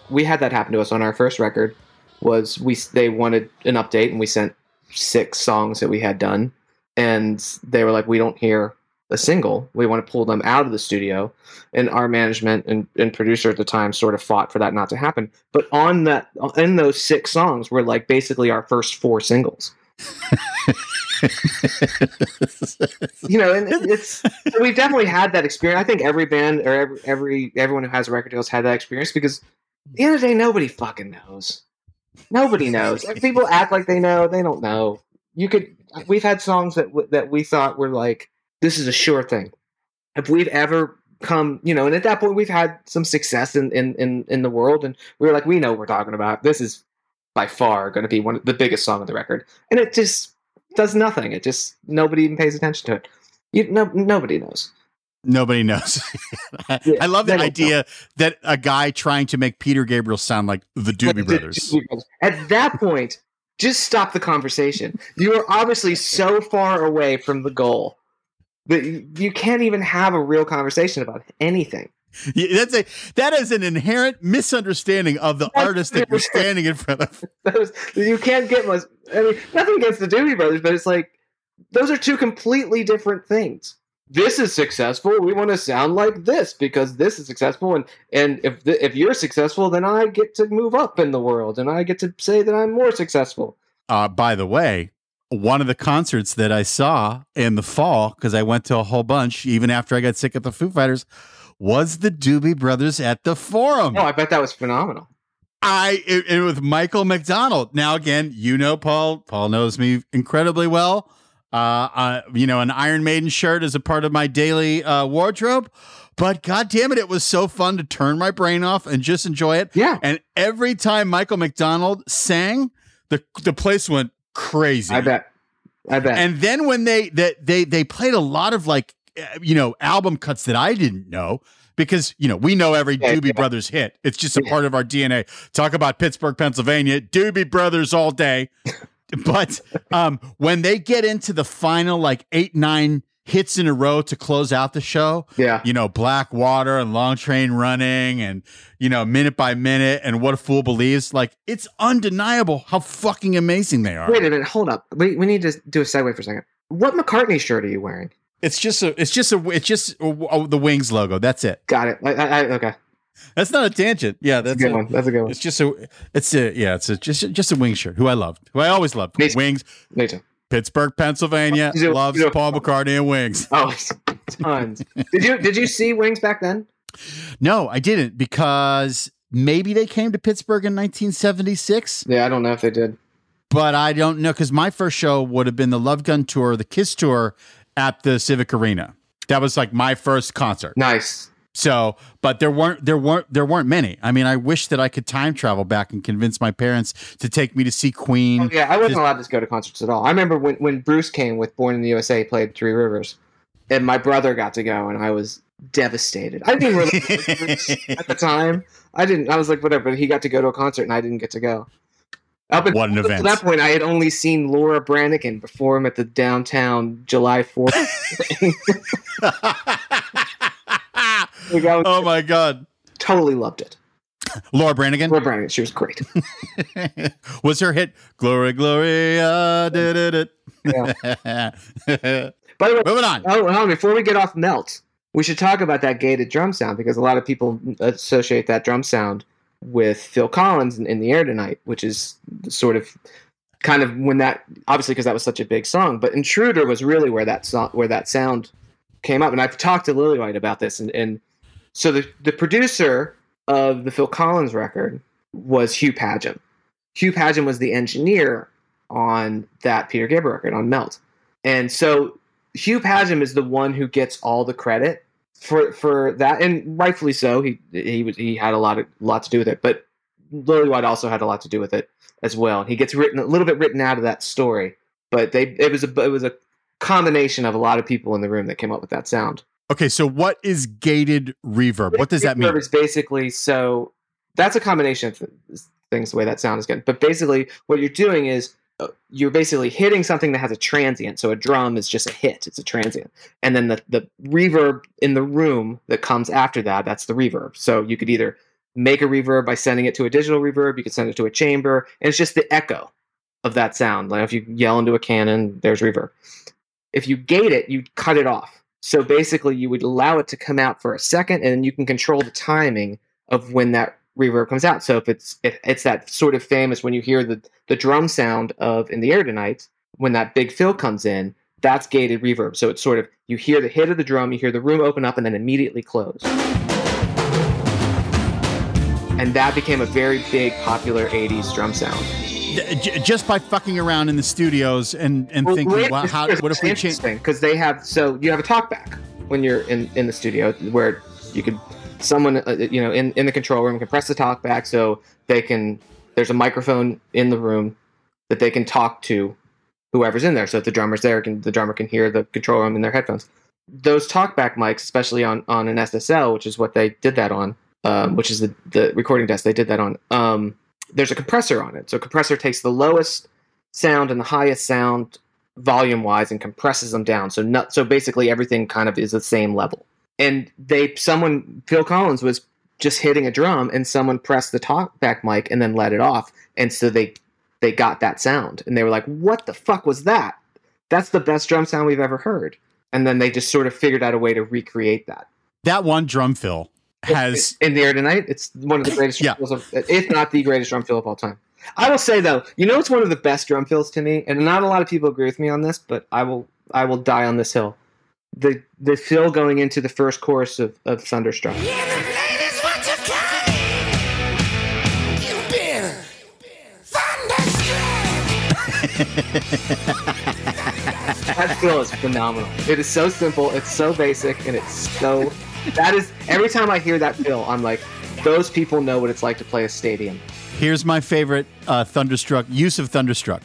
we had that happen to us on our first record. Was we they wanted an update and we sent six songs that we had done, and they were like, we don't hear a single. We want to pull them out of the studio, and our management and, and producer at the time sort of fought for that not to happen. But on that, in those six songs, were like basically our first four singles. *laughs* you know, and it's we've definitely had that experience. I think every band or every, every everyone who has a record deal has had that experience because at the end of the day, nobody fucking knows. Nobody knows. *laughs* People act like they know. They don't know. You could. We've had songs that w- that we thought were like this is a sure thing. If we've ever come, you know, and at that point we've had some success in in in, in the world, and we were like, we know what we're talking about. This is by far going to be one of the biggest song of the record, and it just does nothing. It just nobody even pays attention to it. You no nobody knows. Nobody knows. I, *laughs* Yeah, I love the idea that a guy trying to make Peter Gabriel sound like the Doobie Brothers. At that point, just stop the conversation. You are obviously so far away from the goal that you can't even have a real conversation about anything. Yeah, That's a that is an inherent misunderstanding of the That's artist that you're *laughs* standing in front of. *laughs* Those, you can't get much. I mean, nothing against the Doobie Brothers, but it's like those are two completely different things. This is successful. We want to sound like this because this is successful, and and if th- if you're successful, then I get to move up in the world, and I get to say that I'm more successful. Uh, by the way, one of the concerts that I saw in the fall because I went to a whole bunch even after I got sick at the Foo Fighters was the Doobie Brothers at the Forum. Oh, I bet that was phenomenal. I it, it with Michael McDonald. Now again, you know Paul. Paul knows me incredibly well. Uh, uh, you know, an Iron Maiden shirt is a part of my daily uh, wardrobe. But god damn it, it was so fun to turn my brain off and just enjoy it. Yeah. And every time Michael McDonald sang, the the place went crazy. I bet. I bet. And then when they that they they played a lot of like uh, you know album cuts that I didn't know because you know we know every Yeah, Doobie yeah. Brothers hit. It's just a Yeah. part of our DNA. Talk about Pittsburgh, Pennsylvania, Doobie Brothers all day. *laughs* but um when they get into the final like 8 9 hits in a row to close out the show, yeah. you know, Black Water and Long Train Running and, you know, Minute by Minute and What a Fool Believes. Like, it's undeniable how fucking amazing they are. Wait a minute. Hold up. We, we need to do a segue for a second. What McCartney shirt are you wearing? It's just a, it's just a, it's just oh, the Wings logo. That's it. Got it. I, I, I- okay. That's not a tangent. Yeah, That's that's a good a, one. That's a good one. It's just a, it's a, yeah, it's a, just, just a Wings shirt who I loved, who I always loved. Too. Wings, too. Pittsburgh, Pennsylvania, loves you do- Paul McCartney and Wings. *laughs* Oh, tons. did you did you see Wings back then? No, I didn't because maybe they came to Pittsburgh in 1976. Yeah, I don't know if they did. but I don't know because my first show would have been the Love Gun tour, the Kiss tour at the Civic Arena. That was like my first concert. Nice. So, but there weren't there weren't there weren't many. I mean, I wish that I could time travel back and convince my parents to take me to see Queen. Oh, yeah, I wasn't Just- allowed to go to concerts at all. I remember when, when Bruce came with Born in the USA, played Three Rivers, and my brother got to go, and I was devastated. I didn't really *laughs* at the time. I didn't. I was like, whatever. But he got to go to a concert, and I didn't get to go. Up What an until event. that point, I had only seen Laura Branigan perform at the downtown July Fourth. *laughs* *laughs* oh my God, totally loved it. Laura Branigan Laura Branigan, she was great. *laughs* was her hit "Glory, Gloria." Ah, Did it? By the way, Moving on. Oh, hold on. Before we get off Melt, we should talk about that gated drum sound because a lot of people associate that drum sound with Phil Collins in, in the air tonight, which is sort of kind of when that obviously because that was such a big song. But Intruder was really where that song where that sound came up, and I've talked to Lillywhite about this, and, and so the the producer of the Phil Collins record was Hugh Padgham. Hugh Padgham was the engineer on that Peter Gabriel record on Melt, and so Hugh Padgham is the one who gets all the credit for for that, and rightfully so. He he was he had a lot of lot to do with it, but Lillywhite also had a lot to do with it as well. He gets written a little bit written out of that story, but they it was a it was a combination of a lot of people in the room that came up with that sound. Okay, so what is gated reverb? What does that mean? Reverb is basically so that's a combination of things the way that sound is good. But basically, what you're doing is uh, you're basically hitting something that has a transient. So a drum is just a hit; it's a transient, and then the the reverb in the room that comes after that that's the reverb. So you could either make a reverb by sending it to a digital reverb, you could send it to a chamber, and it's just the echo of that sound. Like if you yell into a cannon, there's reverb. If you gate it, you cut it off. So basically, you would allow it to come out for a second, and then you can control the timing of when that reverb comes out. So if it's if it's that sort of famous when you hear the the drum sound of "In the Air Tonight," when that big fill comes in, that's gated reverb. So it's sort of you hear the hit of the drum, you hear the room open up, and then immediately close. And that became a very big, popular '80s drum sound. Just by fucking around in the studios and and Well, thinking, it's- how, what if we change? because they have so you have a talkback when you're in in the studio where you could someone uh, you know in in the control room can press the talkback so they can there's a microphone in the room that they can talk to whoever's in there so if the drummer's there can the drummer can hear the control room in their headphones those talkback mics especially on on an ssl which is what they did that on um, which is the the recording desk they did that on um, there's a compressor on it so compressor takes the lowest sound and the highest sound volume wise and compresses them down. So not so basically everything kind of is the same level. And they someone Phil Collins was just hitting a drum and someone pressed the talkback mic and then let it off. And so they they got that sound and they were like, "What the fuck was that? That's the best drum sound we've ever heard." And then they just sort of figured out a way to recreate that. That one drum fill has in the air tonight. It's one of the greatest Yeah. drum fills, of, if not the greatest drum fill of all time. I will say though, you know, it's one of the best drum fills to me, and not a lot of people agree with me on this, but I will, I will die on this hill. The the fill going into the first chorus of, of Thunderstruck. Yeah, the ladies want your kind. You've been thunderstruck. That fill is phenomenal. It is so simple, it's so basic, and it's so. That is every time I hear that fill, I'm like, those people know what it's like to play a stadium. Here's my favorite uh, Thunderstruck use of Thunderstruck.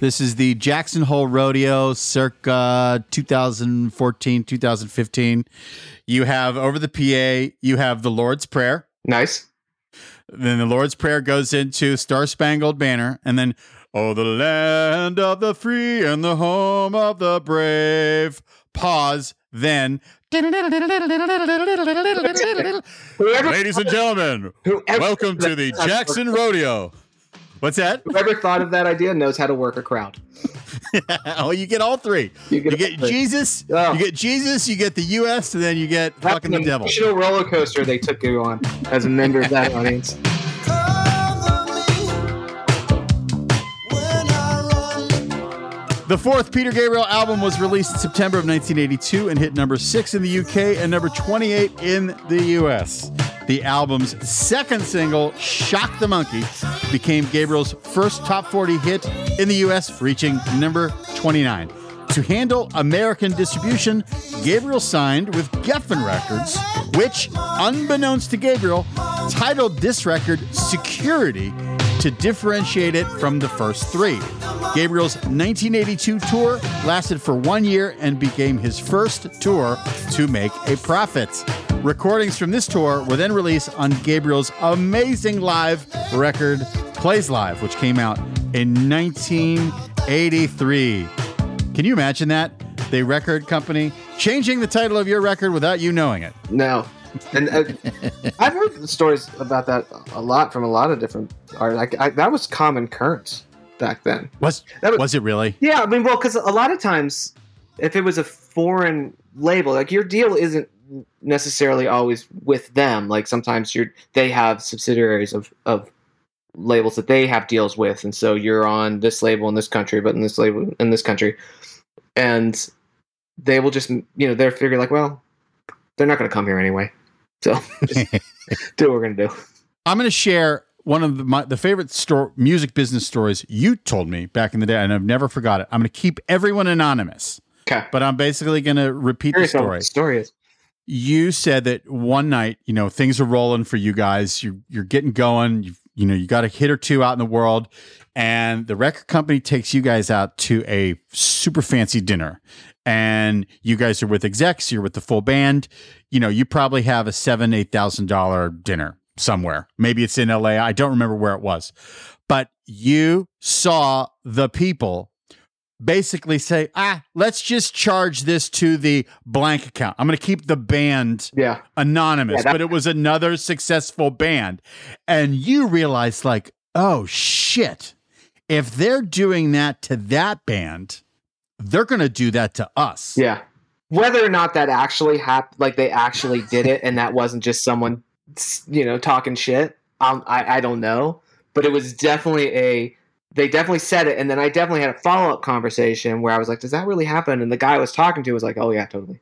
This is the Jackson Hole Rodeo circa 2014, 2015. You have over the PA, you have the Lord's Prayer. Nice. Then the Lord's Prayer goes into Star Spangled Banner, and then, Oh, the land of the free and the home of the brave. Pause. Then, ladies and gentlemen, welcome to the Jackson Rodeo. What's that? Whoever thought of that idea knows how to work a crowd. *laughs* oh, you get all three. You You get get, all three. Jesus, Oh. you get Jesus, you get the U.S., and then you get That's fucking the devil. emotional roller coaster they took you on as a member of that audience. The fourth Peter Gabriel album was released in September of 1982 and hit number six in the UK and number 28 in the US. The album's second single, Shock the Monkey, became Gabriel's first top 40 hit in the US, reaching number 29. To handle American distribution, Gabriel signed with Geffen Records, which, unbeknownst to Gabriel, titled this record Security to differentiate it from the first three. Gabriel's 1982 tour lasted for one year and became his first tour to make a profit. Recordings from this tour were then released on Gabriel's amazing live record, Plays Live, which came out in 1983. Can you imagine that? The record company changing the title of your record without you knowing it. No. And uh, I've heard stories about that a lot from a lot of different art. Like I, that was common currents back then. Was That was- was it really? Yeah, I mean, well, because a lot of times, if it was a foreign label, like your deal isn't necessarily always with them. Like sometimes you're they have subsidiaries of of labels that they have deals with, and so you're on this label in this country, but in this label in this country, and they will just you know they're figuring like, well, they're not going to come here anyway, so *laughs* do what we're going to do. I'm going to share one of the, my, the favorite store, music business stories you told me back in the day, and I've never forgot it. I'm going to keep everyone anonymous, Okay. but I'm basically going to repeat the Curious on what story. the story is. You said that one night, you know, things are rolling for you guys. You're you're getting going. You you know, you got a hit or two out in the world, and the record company takes you guys out to a super fancy dinner. And you guys are with execs. You're with the full band. You know, you probably have a seven eight thousand dollar dinner somewhere. Maybe it's in L.A. I don't remember where it was, but you saw the people basically say, ah, let's just charge this to the blank account. I'm going to keep the band Yeah. anonymous, Yeah, but it was another successful band. And you realize, like, oh shit, if they're doing that to that band, they're going to do that to us. Yeah. Whether or not that actually happened, like they actually did it, and that wasn't just someone, you know, talking shit. Um, I I don't know, but it was definitely a. They definitely said it, and then I definitely had a follow up conversation where I was like, "Does that really happen?" And the guy I was talking to was like, "Oh yeah, totally."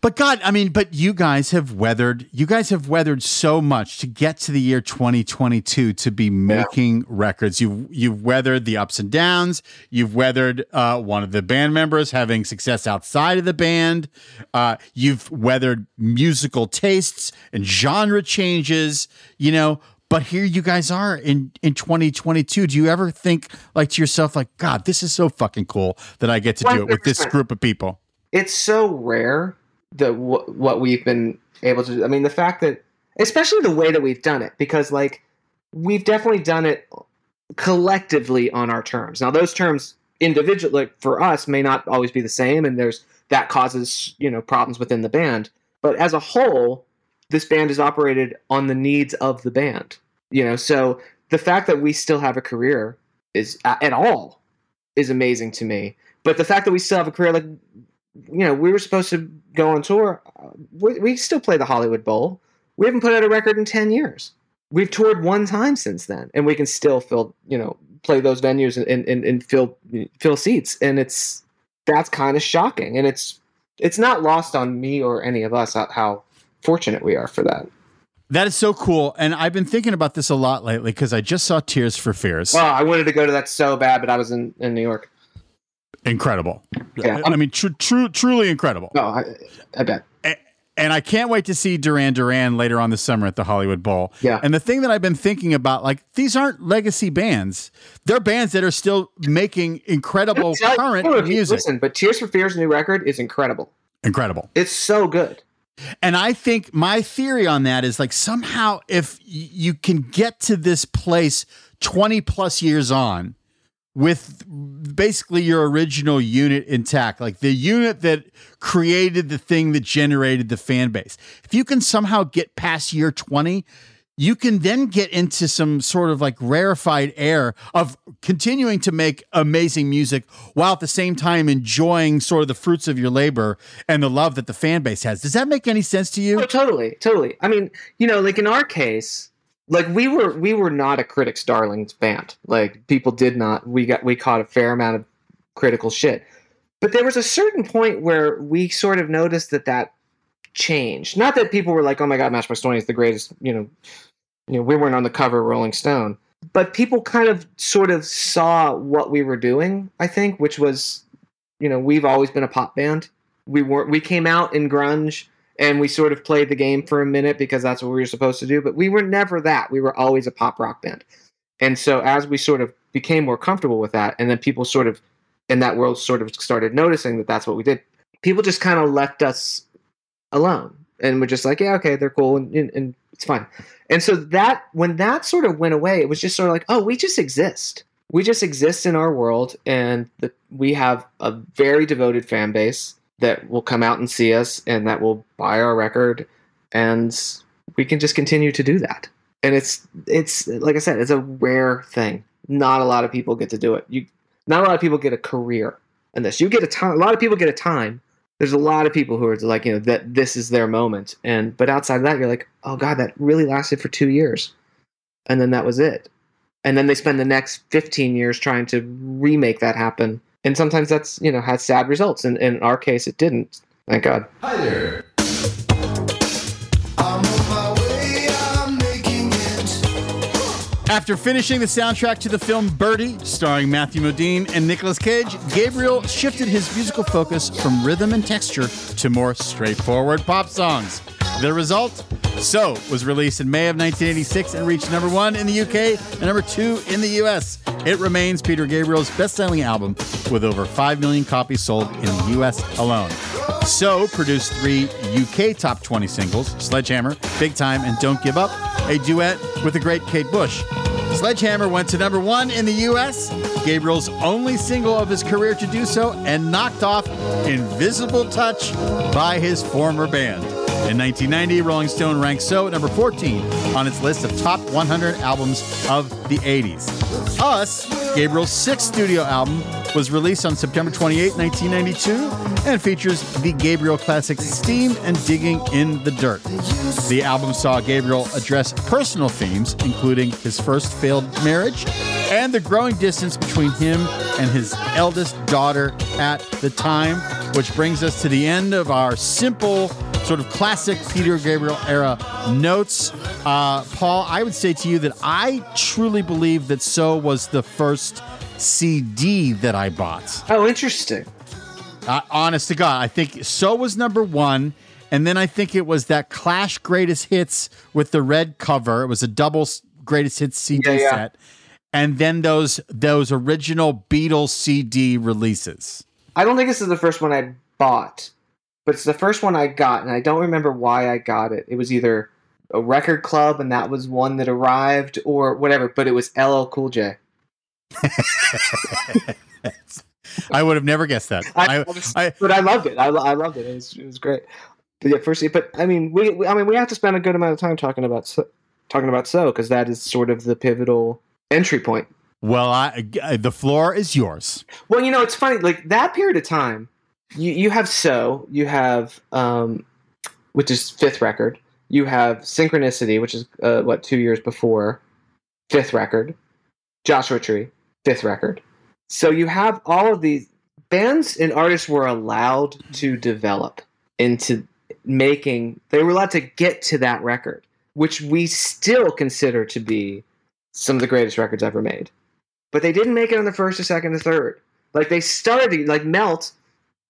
But God, I mean, but you guys have weathered, you guys have weathered so much to get to the year 2022 to be making records. You've, you've weathered the ups and downs. You've weathered uh, one of the band members having success outside of the band. Uh, you've weathered musical tastes and genre changes, you know. But here you guys are in, in 2022. Do you ever think like to yourself, like, God, this is so fucking cool that I get to do it with this group of people? it's so rare that what we've been able to. I mean, the fact that, especially the way that we've done it, because like we've definitely done it collectively on our terms. Now, those terms individually like, for us may not always be the same, and there's that causes you know problems within the band. But as a whole, this band is operated on the needs of the band. You know, so the fact that we still have a career is at all is amazing to me. But the fact that we still have a career, like you know, we were supposed to go on tour. Uh, We, we still play the Hollywood Bowl. We haven't put out a record in ten years. We've toured one time since then, and we can still fill, you know, play those venues and and, and fill fill seats. And it's that's kind of shocking, and it's it's not lost on me or any of us how, how fortunate we are for that. That is so cool. And I've been thinking about this a lot lately because I just saw Tears for Fears. Oh, I wanted to go to that so bad, but I was in, in New York. incredible. Yeah. I mean, tr- true, truly incredible. No, I, I bet. And I can't wait to see Duran Duran later on this summer at the Hollywood Bowl. Yeah. And the thing that I've been thinking about, like, these aren't legacy bands. They're bands that are still making incredible current music. Listen, but Tears for Fears' new record is incredible. Incredible. It's so good. And I think my theory on that is like somehow if you can get to this place 20 plus years on with basically your original unit intact, like the unit that created the thing that generated the fan base. If you can somehow get past year 20, you can then get into some sort of like rarefied air of continuing to make amazing music while at the same time enjoying sort of the fruits of your labor and the love that the fan base has. Does that make any sense to Oh, you? totally, totally. I mean, you know, like in our case, like we were we were not a critics darlings band. Like people did not we got we caught a fair amount of critical shit. But there was a certain point where we sort of noticed that that changed. Not that people were like, "Oh my god, Matchbox Twenty is the greatest," you know, you know, we weren't on the cover of Rolling Stone, but people kind of sort of saw what we were doing, I think, which was, you know, we've always been a pop band. We were we came out in grunge and we sort of played the game for a minute because that's what we were supposed to do, but we were never that. We were always a pop rock band. And so as we sort of became more comfortable with that and then people sort of in that world sort of started noticing that that's what we did. People just kind of left us alone and we're just like, yeah, okay, they're cool and, and, and it's fine. And so that when that sort of went away, it was just sort of like, oh, we just exist. We just exist in our world, and the, we have a very devoted fan base that will come out and see us, and that will buy our record, and we can just continue to do that. And it's it's like I said, it's a rare thing. Not a lot of people get to do it. You, not a lot of people get a career in this. You get a time. A lot of people get a time, there's a lot of people who are like you know that this is their moment. And but outside of that you're like oh god that really lasted for two years. And then that was it. And then they spend the next 15 years trying to remake that happen. And sometimes that's you know has sad results. And, and in our case it didn't. Thank god. Hi there. After finishing the soundtrack to the film Birdy, starring Matthew Modine and Nicolas Cage, Gabriel shifted his musical focus from rhythm and texture to more straightforward pop songs. The result? So was released in May of 1986 and reached number one in the UK and number two in the US. It remains Peter Gabriel's best selling album with over 5 million copies sold in the US alone. So produced three UK top 20 singles Sledgehammer, Big Time, and Don't Give Up, a duet with the great Kate Bush. Sledgehammer went to number one in the US, Gabriel's only single of his career to do so, and knocked off Invisible Touch by his former band. In 1990, Rolling Stone ranked So at number 14 on its list of top 100 albums of the 80s. Us, Gabriel's sixth studio album, was released on September 28, 1992, and features the Gabriel classics Steam and Digging in the Dirt. The album saw Gabriel address personal themes, including his first failed marriage and the growing distance between him and his eldest daughter at the time, which brings us to the end of our simple, sort of classic Peter Gabriel era notes. Uh, Paul, I would say to you that I truly believe that So was the first CD that I bought. oh interesting Uh, honest to God, I think So was number one. And then I think it was that Clash Greatest Hits with the red cover. It was a double Greatest Hits CD Yeah, yeah. set. And then those those original Beatles CD releases. i don't think this is the first one i bought but it's the first one i got and i don't remember why i got it it was either a record club and that was one that arrived or whatever but it was ll cool j *laughs* I would have never guessed that. I, I, but I loved it. I, I loved it. It was, it was great. But yeah, first, but I mean, we, we I mean, we have to spend a good amount of time talking about so, talking about so because that is sort of the pivotal entry point. well, I, the floor is yours. Well, you know, it's funny. Like that period of time, you you have so you have um, which is fifth record. You have synchronicity, which is uh, what two years before, fifth record. Joshua Tree, fifth record. So you have all of these bands and artists were allowed to develop into making. They were allowed to get to that record, which we still consider to be some of the greatest records ever made. But they didn't make it on the first, or second, or third. Like they started like melt.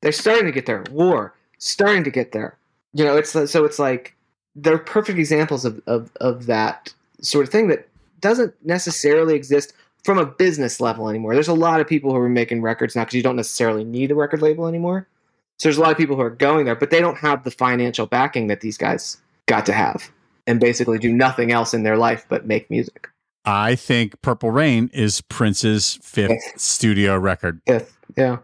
They're starting to get there. War starting to get there. You know, it's so it's like they're perfect examples of of of that sort of thing that doesn't necessarily exist from a business level anymore. There's a lot of people who are making records now because you don't necessarily need a record label anymore. So there's a lot of people who are going there, but they don't have the financial backing that these guys got to have and basically do nothing else in their life but make music. I think Purple Rain is Prince's fifth studio record. Fifth, yeah.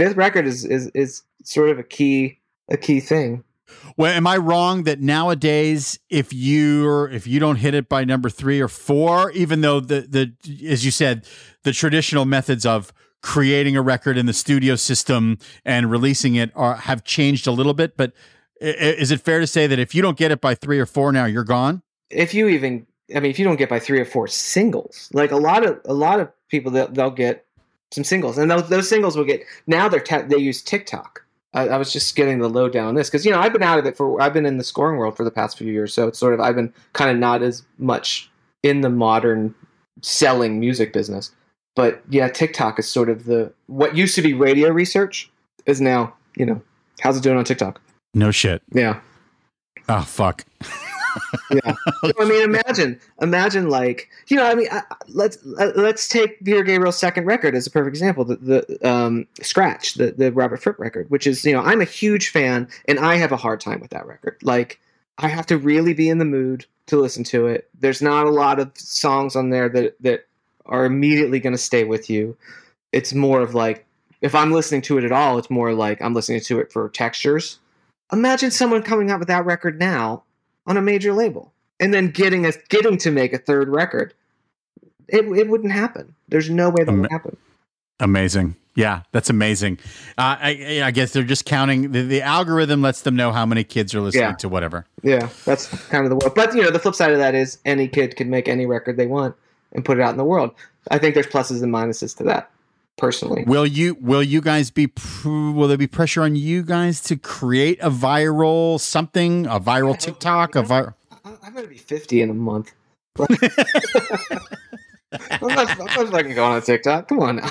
Fifth record is is is sort of a key a key thing. Well, am I wrong that nowadays, if you're if you don't hit it by number three or four, even though the the as you said, the traditional methods of creating a record in the studio system and releasing it are have changed a little bit, but is it fair to say that if you don't get it by three or four now, you're gone? If you even, I mean, if you don't get by three or four singles, like a lot of a lot of people, they'll get some singles, and those those singles will get. Now they're they use TikTok. I, I was just getting the lowdown on this because you know I've been out of it for I've been in the scoring world for the past few years, so it's sort of I've been kind of not as much in the modern selling music business. But yeah, TikTok is sort of the what used to be radio research is now you know how's it doing on TikTok? No shit. Yeah. Oh fuck. *laughs* yeah. *laughs* I mean, imagine, imagine, like you know, I mean, I, let's uh, let's take Peter Gabriel's second record as a perfect example, the, the um, Scratch, the the Robert Fripp record, which is you know, I'm a huge fan, and I have a hard time with that record. Like, I have to really be in the mood to listen to it. There's not a lot of songs on there that that are immediately going to stay with you. It's more of like, if I'm listening to it at all, it's more like I'm listening to it for textures. Imagine someone coming out with that record now on a major label and then getting a getting to make a third record it, it wouldn't happen there's no way that Ama- would happen Amazing. Yeah, that's amazing. Uh, I, I guess they're just counting. The, the algorithm lets them know how many kids are listening Yeah. to whatever. yeah that's kind of the world but you know the flip side of that is any kid can make any record they want and put it out in the world i think there's pluses and minuses to that personally Will you will you guys be will there be pressure on you guys to create a viral something, a viral TikTok, a viral i'm going to be 50 in a month *laughs* I'm not, I'm not fucking going on TikTok. Come on now.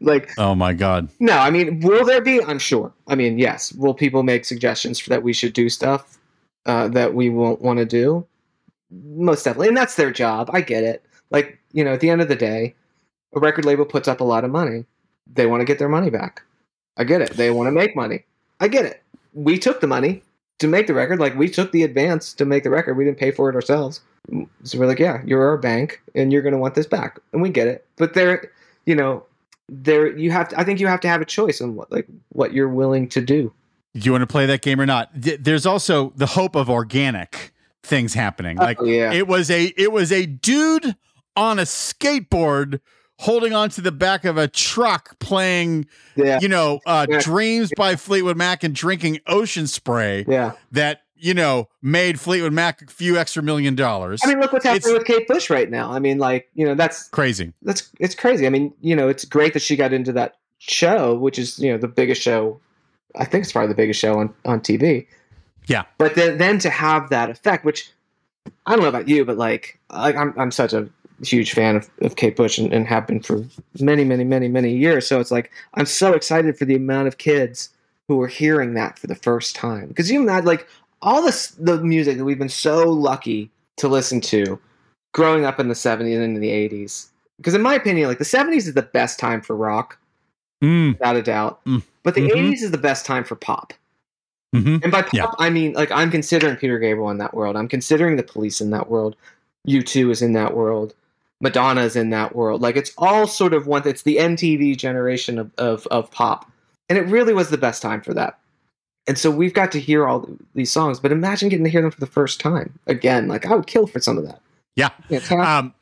Like, Oh my god. no, I mean, will there be? I'm sure. I mean, yes. Will people make suggestions for that we should do stuff uh, that we won't want to do? Most definitely. And that's their job. I get it. Like, you know, at the end of the day, a record label puts up a lot of money. They want to get their money back. I get it. They want to make money. I get it. We took the money to make the record. Like, we took the advance to make the record. We didn't pay for it ourselves. So we're like, yeah, you're our bank and you're going to want this back. And we get it. But there, you know, there you have to, I think you have to have a choice on what like what you're willing to do. Do you want to play that game or not? There's also the hope of organic things happening. Oh, like Oh, yeah. it was a it was a dude on a skateboard holding onto the back of a truck playing, Yeah. you know, uh, Yeah. Dreams by Fleetwood Mac and drinking ocean spray Yeah. that, you know, made Fleetwood Mac a few extra million dollars. I mean, look what's happening It's- with Kate Bush right now. I mean, like, you know, that's Crazy. that's it's crazy. I mean, you know, it's great that she got into that show, which is, you know, the biggest show I think it's probably the biggest show on, on TV. Yeah. But then then to have that effect, which I don't know about you, but like like I'm I'm such a huge fan of, of Kate Bush and, and have been for many, many, many, many years. So it's like I'm so excited for the amount of kids who are hearing that for the first time. Because you imagine like all this the music that we've been so lucky to listen to growing up in the 70s and in the 80s. Because in my opinion, like the 70s is the best time for rock, Mm, without a doubt. Mm. But the Mhm. 80s is the best time for pop. hmm And by pop, Yeah. I mean like I'm considering Peter Gabriel in that world. I'm considering the Police in that world. U2 is in that world. Madonna is in that world. Like it's all sort of one. It's the MTV generation of, of of pop, and it really was the best time for that. And so we've got to hear all these songs, but imagine getting to hear them for the first time again. Like I would kill for some of that. Yeah. Um,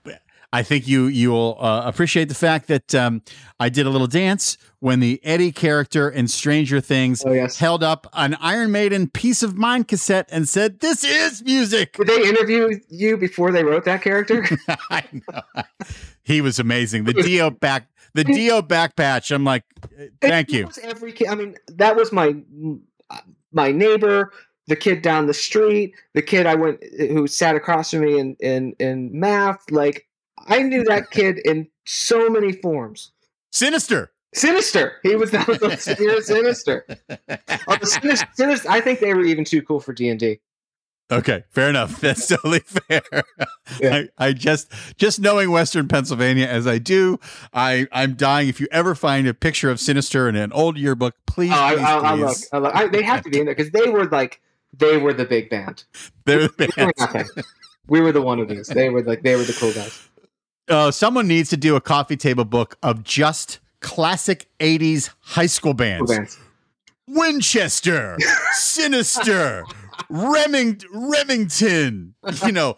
I think you you will uh, appreciate the fact that um, I did a little dance when the Eddie character in Stranger Things oh yes. held up an Iron Maiden Piece of Mind cassette and said, "This is music." Did they interview you before they wrote that character? *laughs* *laughs* I know. He was amazing. The Dio back, the Dio back patch. I'm like, thank It you. was Every kid. I mean, that was my my neighbor, the kid down the street, the kid I went who sat across from me in in in math. Like I knew that *laughs* kid in so many forms. Sinister. Sinister. He was that was Sinister. *laughs* The Sinister, Sinister. I think they were even too cool for D and D. Okay, fair enough. *laughs* That's totally fair. Yeah. I, I just just knowing Western Pennsylvania as I do, I I'm dying. If you ever find a picture of Sinister in an old yearbook, please, Oh, please, I, I look. please. I look. I, they have to be in there because they were like they were the big band. They're the We were nothing. We were the wannabes. They were like they were the cool guys. Uh, someone needs to do a coffee table book of just classic '80s high school Cool bands. bands. Winchester, *laughs* Sinister, Reming- Remington, you know,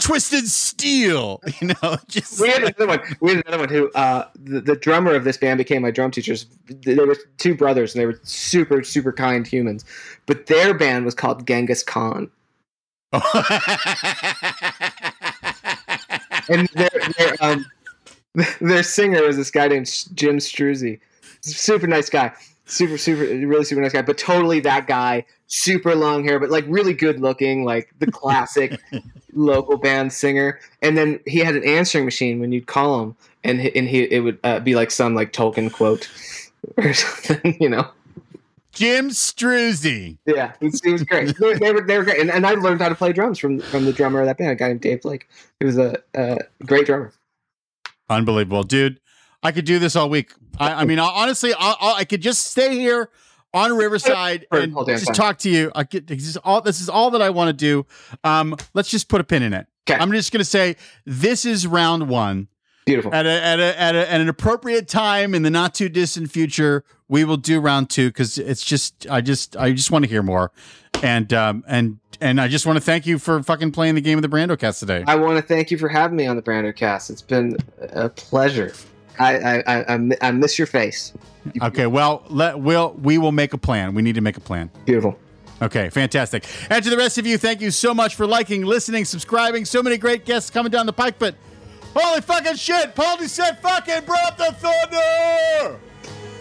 Twisted Steel, you know, *laughs* just We had another one. We had another one who uh, the, the drummer of this band became my drum teachers. They were two brothers, and they were super super kind humans. But their band was called Genghis Khan, *laughs* and their their, um, their singer was this guy named Jim Struzzi. Super nice guy, super super really super nice guy, but totally that guy. Super long hair, but like really good looking, like the classic *laughs* local band singer. And then he had an answering machine when you'd call him, and he, and he it would uh, be like some like Tolkien quote *laughs* or something, you know. Jim Struzzi. Yeah, was, it was great. *laughs* They, they were they were great, and, and I learned how to play drums from from the drummer of that band, a guy named Dave Blake. He was a, a great drummer. Unbelievable, dude. I could do this all week. I, I mean, honestly, I, I, I could just stay here on Riverside and just time. talk to you. I get this is all. This is all that I want to do. Um, let's just put a pin in it. 'Kay. I'm just gonna say this is round one. Beautiful. At a, at a, at, a, at an appropriate time in the not too distant future, we will do round two because it's just I just I just want to hear more, and um and and I just want to thank you for fucking playing the game of the Brandocast today. I want to thank you for having me on the Brandocast. It's been a pleasure. I I, I, I miss your face. Okay, well let we'll we will make a plan. We need to make a plan. Beautiful. Okay, fantastic. And to the rest of you, thank you so much for liking, listening, subscribing. So many great guests coming down the pike, but holy fucking shit, Paul said fucking brought the thunder!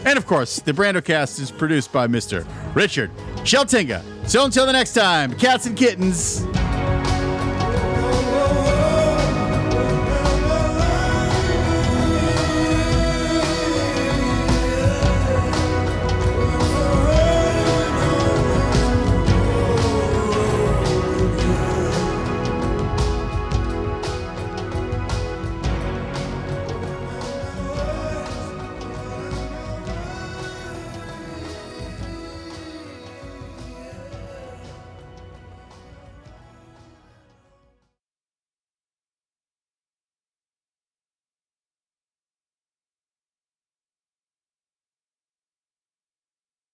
And of course, the Brandocast is produced by Mr. Richard Sheltinga. So until the next time, cats and kittens,